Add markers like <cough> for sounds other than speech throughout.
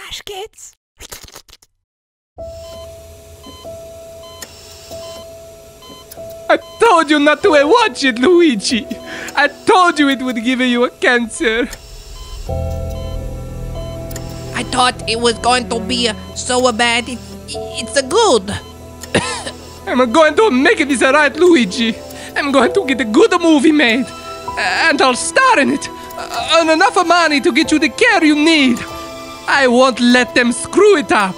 Flash Gitz. I told you not to watch it, Luigi. I told you it would give you a cancer. I thought it was going to be so bad. It, it's a good. <coughs> I'm going to make it this right, Luigi. I'm going to get a good movie made. And I'll star in it. Uh, and enough money to get you the care you need. I won't let them screw it up.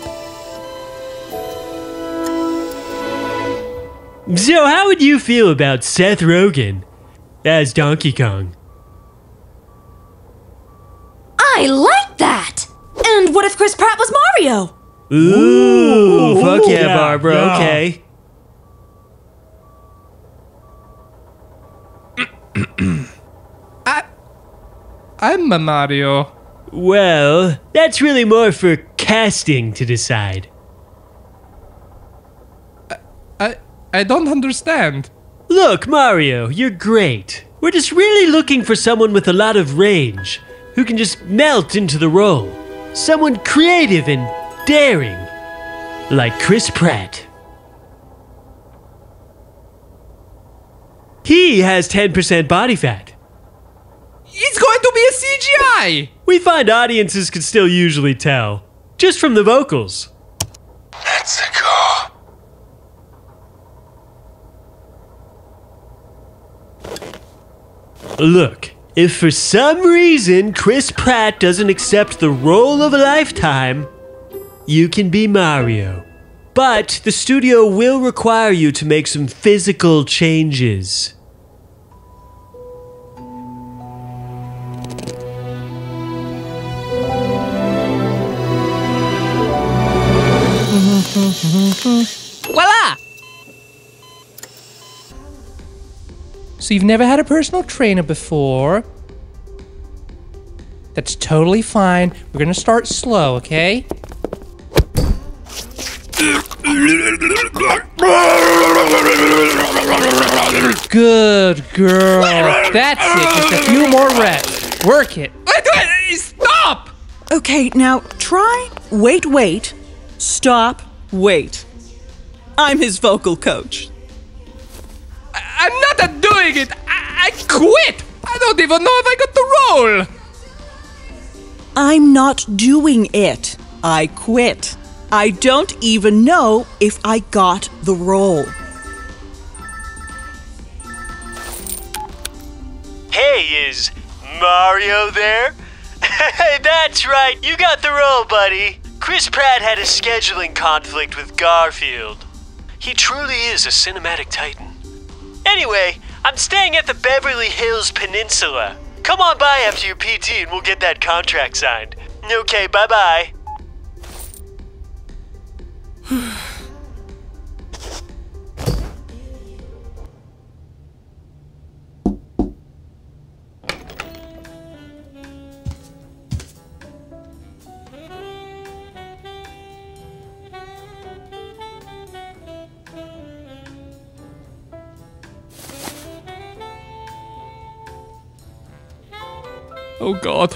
So, how would you feel about Seth Rogen as Donkey Kong? I like that! And what if Chris Pratt was Mario? Ooh, fuck yeah, yeah, Barbara. yeah. Okay. <clears throat> I, I'm a Mario. Well, that's really more for casting to decide. I, I don't understand. Look, Mario, you're great. We're just really looking for someone with a lot of range who can just melt into the role. Someone creative and daring, like Chris Pratt. He has 10% body fat. It's going to be a CGI. We find audiences can still usually tell, just from the vocals. Let's go. Look, if for some reason Chris Pratt doesn't accept the role of a lifetime, you can be Mario. But the studio will require you to make some physical changes. Mm. Voila! So you've never had a personal trainer before. That's totally fine. We're gonna start slow, okay? Good girl. That's it. Just a few more reps. Work it. Wait, wait, Stop! Okay, now try wait, wait, stop, wait. I'm his vocal coach. I'm not doing it. I, I quit. I don't even know if I got the role. I'm not doing it. I quit. I don't even know if I got the role. Hey, is Mario there? <laughs> Hey, that's right, you got the role, buddy. Chris Pratt had a scheduling conflict with Garfield. He truly is a cinematic titan. Anyway, I'm staying at the Beverly Hills Peninsula. Come on by after your PT and we'll get that contract signed. Okay, bye bye. Oh God.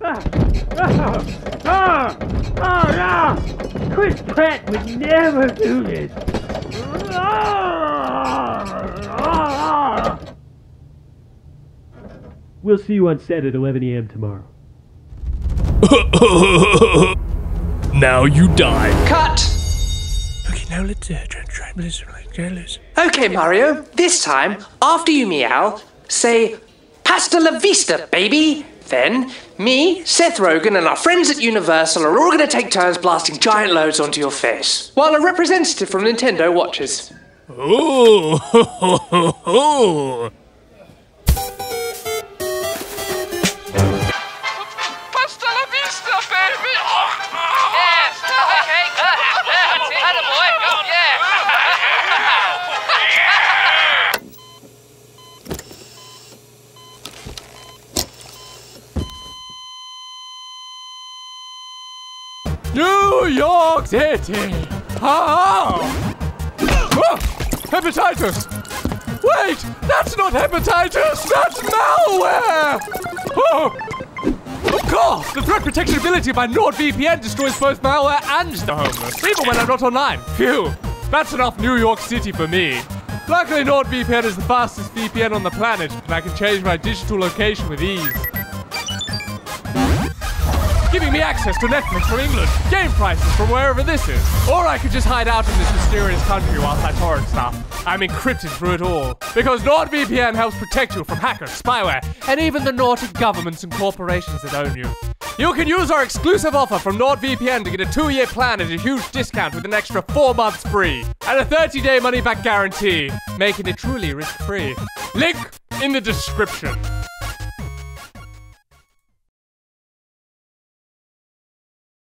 Ah! Ah! Oh no! Chris Pratt would never do this! Ah! ah. We'll see you on set at 11 a.m. tomorrow. <laughs> Now you die. Cut! Okay, now let's uh, try, try listen, like, try listen. Okay, Mario, this time, after you meow, say, Pasta la vista, baby! Then, me, Seth Rogen, and our friends at Universal are all gonna take turns blasting giant loads onto your face, while a representative from Nintendo watches. Oh, <laughs> New York City. Ah! Oh, hepatitis. Wait, that's not hepatitis. That's malware. Oh, Of course! The threat protection ability of by NordVPN destroys both malware and the homeless, even when I'm not online. Phew! That's enough New York City for me. Luckily, NordVPN is the fastest VPN on the planet, and I can change my digital location with ease. Giving me access to Netflix from England, game prices from wherever this is. Or I could just hide out in this mysterious country whilst I torrent stuff. I'm encrypted through it all. Because NordVPN helps protect you from hackers, spyware, and even the naughty governments and corporations that own you. You can use our exclusive offer from NordVPN to get a two-year plan at a huge discount with an extra four months free. And a 30-day money-back guarantee, making it truly risk-free. Link in the description.